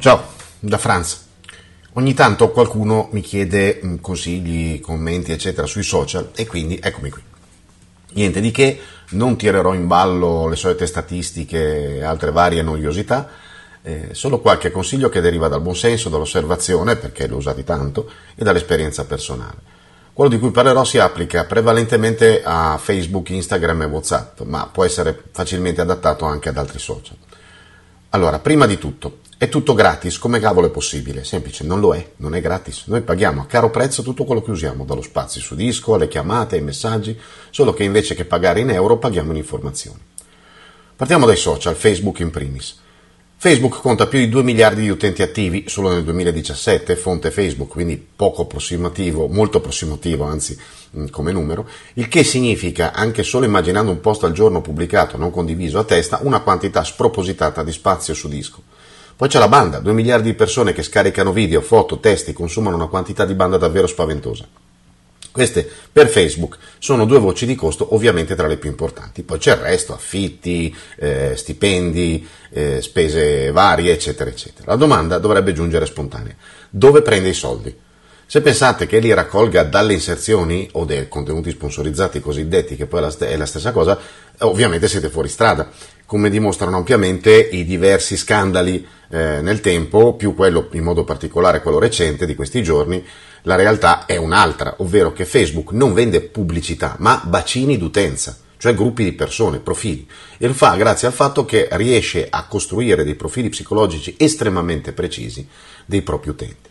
Ciao, da Franz. Ogni tanto qualcuno mi chiede mm, consigli, commenti, eccetera, sui social e quindi eccomi qui. Niente di che, non tirerò in ballo le solite statistiche e altre varie noiosità, eh, solo qualche consiglio che deriva dal buonsenso, dall'osservazione, perché l'ho usati tanto, e dall'esperienza personale. Quello di cui parlerò si applica prevalentemente a Facebook, Instagram e WhatsApp, ma può essere facilmente adattato anche ad altri social. Allora, prima di tutto, è tutto gratis, come cavolo è possibile? Semplice, non lo è, non è gratis. Noi paghiamo a caro prezzo tutto quello che usiamo, dallo spazio su disco, alle chiamate, ai messaggi, solo che invece che pagare in euro paghiamo in informazioni. Partiamo dai social, Facebook in primis. Facebook conta più di 2 miliardi di utenti attivi solo nel 2017, fonte Facebook, quindi poco approssimativo, molto approssimativo anzi come numero, il che significa, anche solo immaginando un post al giorno pubblicato non condiviso a testa, una quantità spropositata di spazio su disco. Poi c'è la banda, 2 miliardi di persone che scaricano video, foto, testi, consumano una quantità di banda davvero spaventosa. Queste per Facebook sono due voci di costo ovviamente tra le più importanti, poi c'è il resto, affitti, eh, stipendi, eh, spese varie, eccetera, eccetera. La domanda dovrebbe giungere spontanea. Dove prende i soldi? Se pensate che li raccolga dalle inserzioni o dai contenuti sponsorizzati cosiddetti, che poi è la stessa cosa, ovviamente siete fuori strada, come dimostrano ampiamente i diversi scandali eh, nel tempo, più quello in modo particolare quello recente di questi giorni, la realtà è un'altra, ovvero che Facebook non vende pubblicità, ma bacini d'utenza, cioè gruppi di persone, profili, e lo fa grazie al fatto che riesce a costruire dei profili psicologici estremamente precisi dei propri utenti.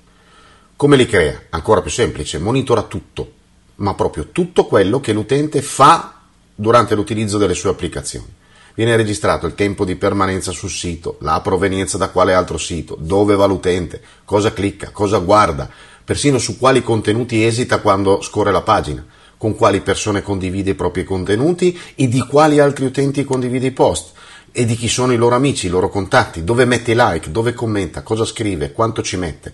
Come li crea? Ancora più semplice, monitora tutto, ma proprio tutto quello che l'utente fa durante l'utilizzo delle sue applicazioni. Viene registrato il tempo di permanenza sul sito, la provenienza da quale altro sito, dove va l'utente, cosa clicca, cosa guarda, persino su quali contenuti esita quando scorre la pagina, con quali persone condivide i propri contenuti e di quali altri utenti condivide i post e di chi sono i loro amici, i loro contatti, dove mette i like, dove commenta, cosa scrive, quanto ci mette.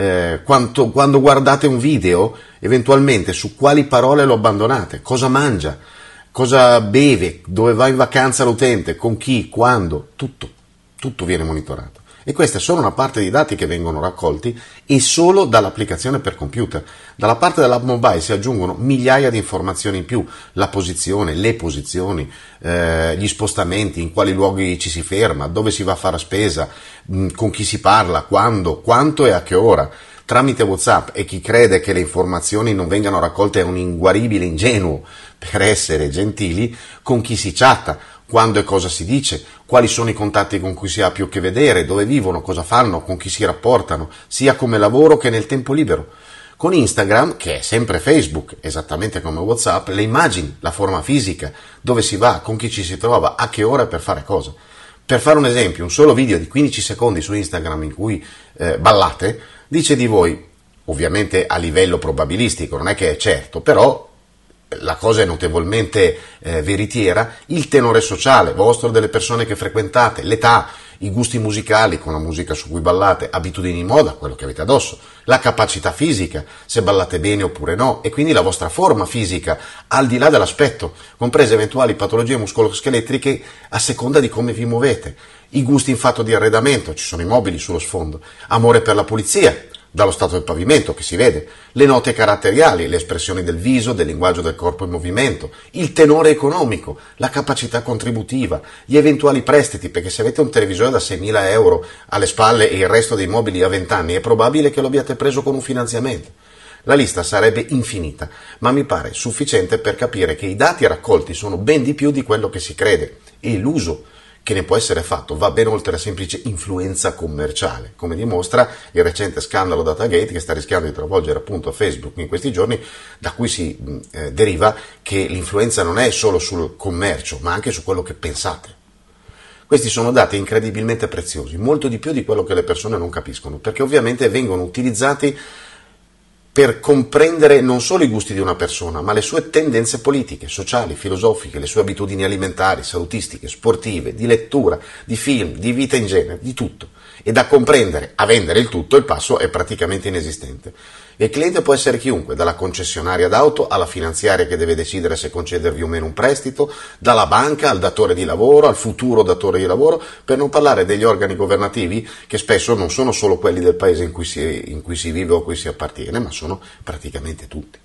Eh, quanto, quando guardate un video, eventualmente su quali parole lo abbandonate, cosa mangia, cosa beve, dove va in vacanza l'utente, con chi, quando, tutto, tutto viene monitorato. E questa è solo una parte dei dati che vengono raccolti e solo dall'applicazione per computer. Dalla parte dell'app mobile si aggiungono migliaia di informazioni in più, la posizione, le posizioni, eh, gli spostamenti, in quali luoghi ci si ferma, dove si va a fare spesa, mh, con chi si parla, quando, quanto e a che ora tramite WhatsApp e chi crede che le informazioni non vengano raccolte è un inguaribile ingenuo per essere gentili con chi si chatta quando e cosa si dice, quali sono i contatti con cui si ha più a che vedere, dove vivono, cosa fanno, con chi si rapportano, sia come lavoro che nel tempo libero. Con Instagram, che è sempre Facebook, esattamente come WhatsApp, le immagini, la forma fisica, dove si va, con chi ci si trova, a che ora per fare cosa. Per fare un esempio, un solo video di 15 secondi su Instagram in cui eh, ballate, dice di voi, ovviamente a livello probabilistico, non è che è certo, però la cosa è notevolmente eh, veritiera, il tenore sociale vostro, delle persone che frequentate, l'età, i gusti musicali con la musica su cui ballate, abitudini di moda, quello che avete addosso, la capacità fisica, se ballate bene oppure no, e quindi la vostra forma fisica, al di là dell'aspetto, comprese eventuali patologie muscoloscheletriche a seconda di come vi muovete, i gusti in fatto di arredamento, ci sono i mobili sullo sfondo, amore per la pulizia, dallo stato del pavimento che si vede, le note caratteriali, le espressioni del viso, del linguaggio del corpo in movimento, il tenore economico, la capacità contributiva, gli eventuali prestiti, perché se avete un televisore da 6.000 euro alle spalle e il resto dei mobili a 20 anni è probabile che lo abbiate preso con un finanziamento. La lista sarebbe infinita, ma mi pare sufficiente per capire che i dati raccolti sono ben di più di quello che si crede e l'uso che ne può essere fatto va ben oltre la semplice influenza commerciale, come dimostra il recente scandalo Datagate che sta rischiando di travolgere appunto Facebook in questi giorni, da cui si eh, deriva che l'influenza non è solo sul commercio, ma anche su quello che pensate. Questi sono dati incredibilmente preziosi, molto di più di quello che le persone non capiscono, perché ovviamente vengono utilizzati per comprendere non solo i gusti di una persona, ma le sue tendenze politiche, sociali, filosofiche, le sue abitudini alimentari, salutistiche, sportive, di lettura, di film, di vita in genere, di tutto. E da comprendere a vendere il tutto il passo è praticamente inesistente. Il cliente può essere chiunque, dalla concessionaria d'auto alla finanziaria che deve decidere se concedervi o meno un prestito, dalla banca al datore di lavoro, al futuro datore di lavoro, per non parlare degli organi governativi che spesso non sono solo quelli del paese in cui si, in cui si vive o a cui si appartiene, ma sono praticamente tutti.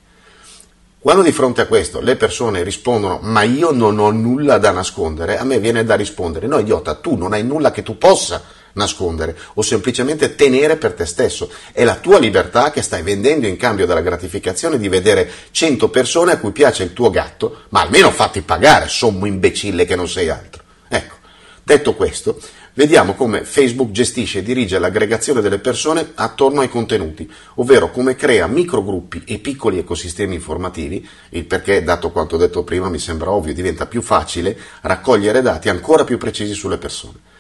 Quando di fronte a questo le persone rispondono ma io non ho nulla da nascondere, a me viene da rispondere no idiota, tu non hai nulla che tu possa nascondere o semplicemente tenere per te stesso. È la tua libertà che stai vendendo in cambio della gratificazione di vedere 100 persone a cui piace il tuo gatto, ma almeno fatti pagare, sommo imbecille che non sei altro. Ecco, detto questo, vediamo come Facebook gestisce e dirige l'aggregazione delle persone attorno ai contenuti, ovvero come crea microgruppi e piccoli ecosistemi informativi, il perché, dato quanto detto prima, mi sembra ovvio, diventa più facile raccogliere dati ancora più precisi sulle persone.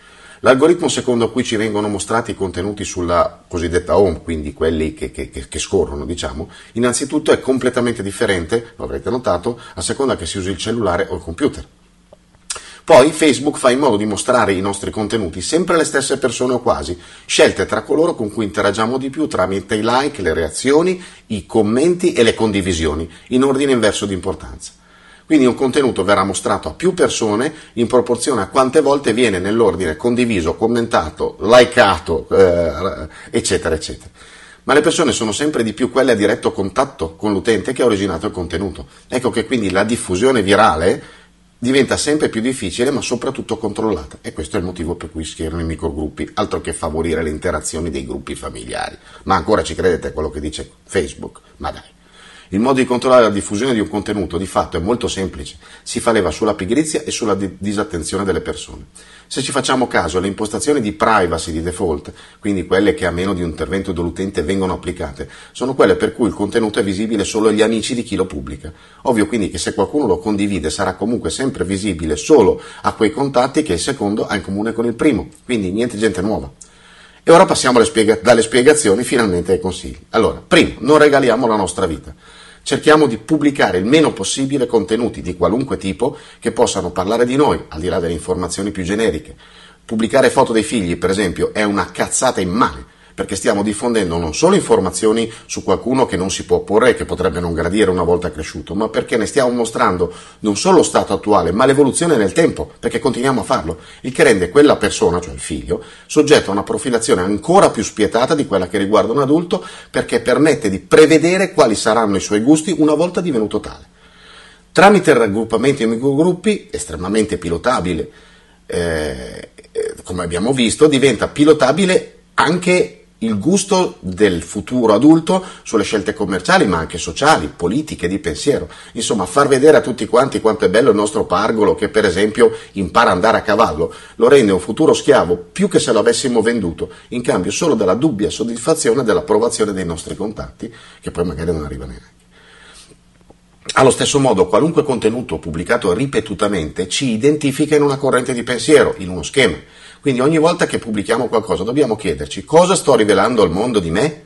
L'algoritmo secondo cui ci vengono mostrati i contenuti sulla cosiddetta home, quindi quelli che, che, che, scorrono, diciamo, innanzitutto è completamente differente, lo avrete notato, a seconda che si usi il cellulare o il computer. Poi Facebook fa in modo di mostrare i nostri contenuti sempre alle stesse persone o quasi, scelte tra coloro con cui interagiamo di più tramite i like, le reazioni, i commenti e le condivisioni, in ordine inverso di importanza. Quindi un contenuto verrà mostrato a più persone in proporzione a quante volte viene nell'ordine condiviso, commentato, likeato, eh, eccetera, eccetera. Ma le persone sono sempre di più quelle a diretto contatto con l'utente che ha originato il contenuto. Ecco che quindi la diffusione virale diventa sempre più difficile ma soprattutto controllata e questo è il motivo per cui schierano i microgruppi, altro che favorire le interazioni dei gruppi familiari. Ma ancora ci credete a quello che dice Facebook? Ma dai. Il modo di controllare la diffusione di un contenuto di fatto è molto semplice, si fa leva sulla pigrizia e sulla di- disattenzione delle persone. Se ci facciamo caso, le impostazioni di privacy di default, quindi quelle che a meno di un intervento dell'utente vengono applicate, sono quelle per cui il contenuto è visibile solo agli amici di chi lo pubblica. Ovvio quindi che se qualcuno lo condivide sarà comunque sempre visibile solo a quei contatti che il secondo ha in comune con il primo, quindi niente gente nuova. E ora passiamo spiega- dalle spiegazioni finalmente ai consigli. Allora, primo, non regaliamo la nostra vita cerchiamo di pubblicare il meno possibile contenuti di qualunque tipo che possano parlare di noi, al di là delle informazioni più generiche. Pubblicare foto dei figli, per esempio, è una cazzata immane perché stiamo diffondendo non solo informazioni su qualcuno che non si può opporre e che potrebbe non gradire una volta cresciuto, ma perché ne stiamo mostrando non solo lo stato attuale, ma l'evoluzione nel tempo, perché continuiamo a farlo, il che rende quella persona, cioè il figlio, soggetto a una profilazione ancora più spietata di quella che riguarda un adulto, perché permette di prevedere quali saranno i suoi gusti una volta divenuto tale. Tramite il raggruppamento in microgruppi, estremamente pilotabile, eh, eh come abbiamo visto, diventa pilotabile anche il gusto del futuro adulto sulle scelte commerciali, ma anche sociali, politiche, di pensiero. Insomma, far vedere a tutti quanti quanto è bello il nostro pargolo che per esempio impara ad andare a cavallo, lo rende un futuro schiavo più che se lo avessimo venduto, in cambio solo della dubbia soddisfazione dell'approvazione dei nostri contatti, che poi magari non arriva neanche. Allo stesso modo, qualunque contenuto pubblicato ripetutamente ci identifica in una corrente di pensiero, in uno schema. Quindi ogni volta che pubblichiamo qualcosa dobbiamo chiederci cosa sto rivelando al mondo di me?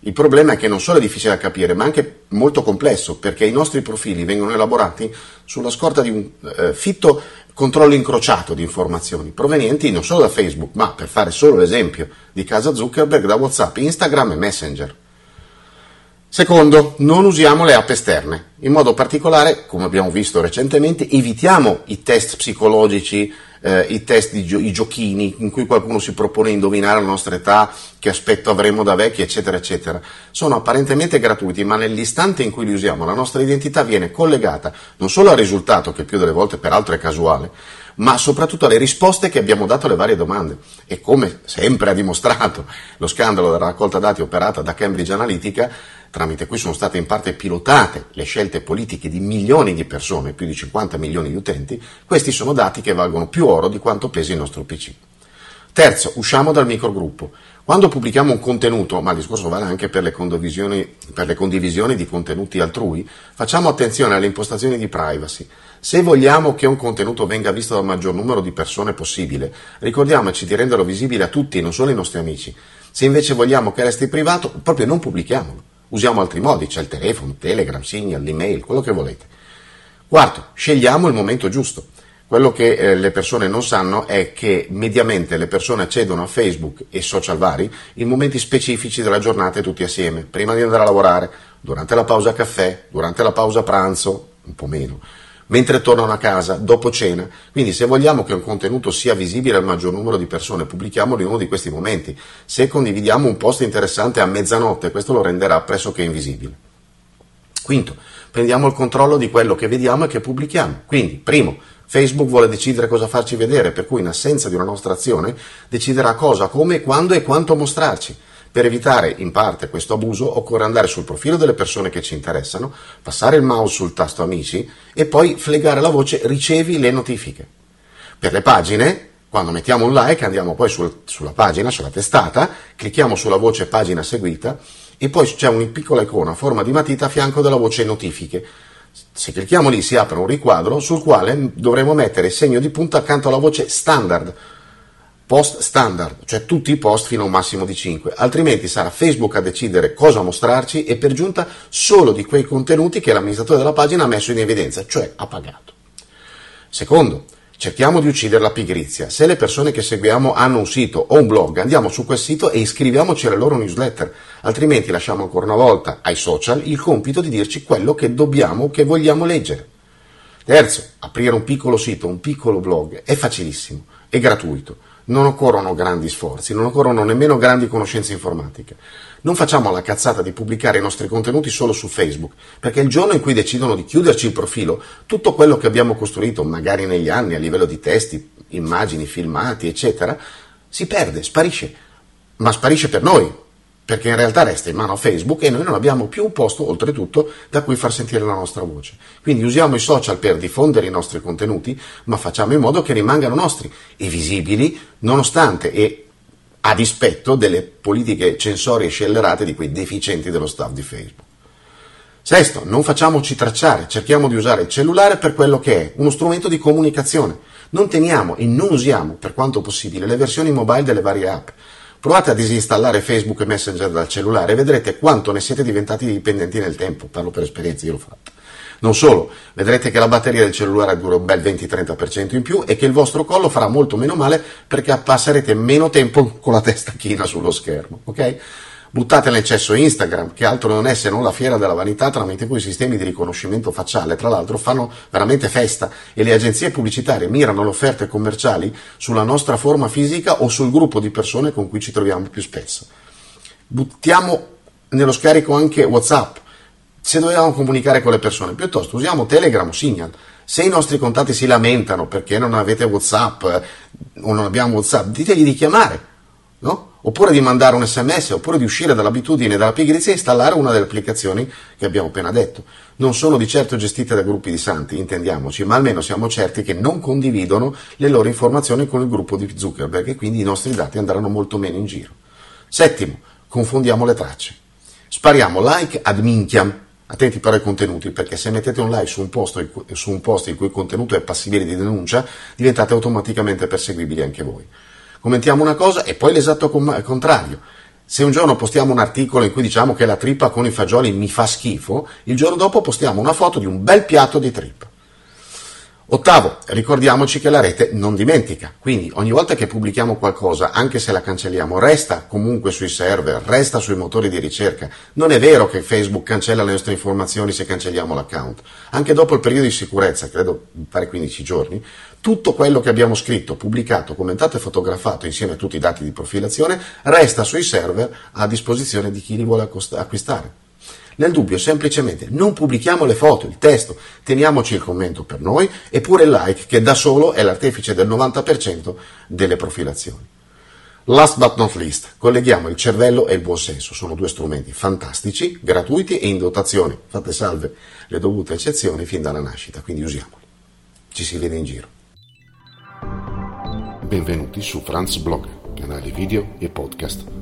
Il problema è che non solo è difficile da capire, ma anche molto complesso, perché i nostri profili vengono elaborati sulla scorta di un eh, fitto controllo incrociato di informazioni, provenienti non solo da Facebook, ma per fare solo l'esempio di casa Zuckerberg, da WhatsApp, Instagram e Messenger. Secondo, non usiamo le app esterne. In modo particolare, come abbiamo visto recentemente, evitiamo i test psicologici eh, i test, i, gio- i, giochini in cui qualcuno si propone di indovinare la nostra età, che aspetto avremo da vecchi, eccetera, eccetera. Sono apparentemente gratuiti, ma nell'istante in cui li usiamo la nostra identità viene collegata non solo al risultato, che più delle volte peraltro è casuale, ma soprattutto alle risposte che abbiamo dato alle varie domande. E come sempre ha dimostrato lo scandalo della raccolta dati operata da Cambridge Analytica, tramite cui sono state in parte pilotate le scelte politiche di milioni di persone, più di 50 milioni di utenti, questi sono dati che valgono più oro di quanto pesi il nostro PC. Terzo, usciamo dal microgruppo. Quando pubblichiamo un contenuto, ma il discorso vale anche per le, per le condivisioni di contenuti altrui, facciamo attenzione alle impostazioni di privacy. Se vogliamo che un contenuto venga visto dal maggior numero di persone possibile, ricordiamoci di renderlo visibile a tutti, non solo ai nostri amici. Se invece vogliamo che resti privato, proprio non pubblichiamolo usiamo altri modi, c'è il telefono, Telegram, Signal, l'email, quello che volete. Quarto, scegliamo il momento giusto. quello che eh, le persone non sanno è che mediamente le persone accedono a Facebook e social vari in momenti specifici della giornata tutti assieme, prima di andare a lavorare, durante la pausa caffè, durante la pausa pranzo, un po' meno, mentre tornano a casa, dopo cena. Quindi se vogliamo che un contenuto sia visibile al maggior numero di persone, pubblichiamolo in uno di questi momenti. Se condividiamo un post interessante a mezzanotte, questo lo renderà pressoché invisibile. Quinto, prendiamo il controllo di quello che vediamo e che pubblichiamo. Quindi, primo, Facebook vuole decidere cosa farci vedere, per cui in assenza di una nostra azione deciderà cosa, come, quando e quanto mostrarci. Per evitare in parte questo abuso occorre andare sul profilo delle persone che ci interessano, passare il mouse sul tasto amici e poi flegare la voce ricevi le notifiche. Per le pagine, quando mettiamo un like andiamo poi sul, sulla pagina, sulla testata, clicchiamo sulla voce pagina seguita e poi c'è una piccola icona a forma di matita a fianco della voce notifiche se clicchiamo lì si apre un riquadro sul quale dovremo mettere segno di punta accanto alla voce standard, post standard, cioè tutti i post fino a un massimo di 5, altrimenti sarà Facebook a decidere cosa mostrarci e per giunta solo di quei contenuti che l'amministratore della pagina ha messo in evidenza, cioè ha pagato. Secondo, Cerchiamo di uccidere la pigrizia. Se le persone che seguiamo hanno un sito o un blog, andiamo su quel sito e iscriviamoci alle loro newsletter, altrimenti lasciamo ancora una volta ai social il compito di dirci quello che dobbiamo, che vogliamo leggere. Terzo, aprire un piccolo sito, un piccolo blog, è facilissimo, è gratuito non occorrono grandi sforzi, non occorrono nemmeno grandi conoscenze informatiche. Non facciamo la cazzata di pubblicare i nostri contenuti solo su Facebook, perché il giorno in cui decidono di chiuderci il profilo, tutto quello che abbiamo costruito, magari negli anni, a livello di testi, immagini, filmati, eccetera, si perde, sparisce. Ma sparisce per noi, perché in realtà resta in mano a Facebook e noi non abbiamo più un posto, oltretutto, da cui far sentire la nostra voce. Quindi usiamo i social per diffondere i nostri contenuti, ma facciamo in modo che rimangano nostri e visibili, nonostante e a dispetto delle politiche censorie scellerate di quei deficienti dello staff di Facebook. Sesto, non facciamoci tracciare, cerchiamo di usare il cellulare per quello che è, uno strumento di comunicazione. Non teniamo e non usiamo, per quanto possibile, le versioni mobile delle varie app. Provate a disinstallare Facebook e Messenger dal cellulare e vedrete quanto ne siete diventati dipendenti nel tempo. Parlo per esperienza, io l'ho fatto. Non solo, vedrete che la batteria del cellulare dura un bel 20-30% in più e che il vostro collo farà molto meno male perché passerete meno tempo con la testa china sullo schermo, ok? Buttate nel cesso Instagram, che altro non è se non la fiera della vanità tramite cui i sistemi di riconoscimento facciale, tra l'altro, fanno veramente festa e le agenzie pubblicitarie mirano le offerte commerciali sulla nostra forma fisica o sul gruppo di persone con cui ci troviamo più spesso. Buttiamo nello scarico anche WhatsApp, se dobbiamo comunicare con le persone, piuttosto usiamo Telegram o Signal. Se i nostri contatti si lamentano perché non avete WhatsApp eh, o non abbiamo WhatsApp, ditegli di chiamare, no? Oppure di mandare un sms, oppure di uscire dall'abitudine dalla pigrizia e installare una delle applicazioni che abbiamo appena detto. Non sono di certo gestite da gruppi di santi, intendiamoci, ma almeno siamo certi che non condividono le loro informazioni con il gruppo di Zuckerberg e quindi i nostri dati andranno molto meno in giro. Settimo, confondiamo le tracce. Spariamo like ad minchiam. Attenti però ai contenuti, perché se mettete un like su un, post, su un post il cui contenuto è passibile di denuncia, diventate automaticamente perseguibili anche voi commentiamo una cosa e poi l'esatto contrario. Se un giorno postiamo un articolo in cui diciamo che la trippa con i fagioli mi fa schifo, il giorno dopo postiamo una foto di un bel piatto di trippa. Ottavo, ricordiamoci che la rete non dimentica, quindi ogni volta che pubblichiamo qualcosa, anche se la cancelliamo, resta comunque sui server, resta sui motori di ricerca. Non è vero che Facebook cancella le nostre informazioni se cancelliamo l'account. Anche dopo il periodo di sicurezza, credo pare 15 giorni, tutto quello che abbiamo scritto, pubblicato, commentato e fotografato insieme a tutti i dati di profilazione resta sui server a disposizione di chi li vuole acquistare. Nel dubbio, semplicemente non pubblichiamo le foto, il testo, teniamoci il commento per noi e pure il like, che da solo è l'artefice del 90% delle profilazioni. Last but not least, colleghiamo il cervello e il buon senso. Sono due strumenti fantastici, gratuiti e in dotazione, fatte salve le dovute eccezioni fin dalla nascita, quindi usiamoli. Ci si vede in giro. Benvenuti su Franz Blog, canale video e podcast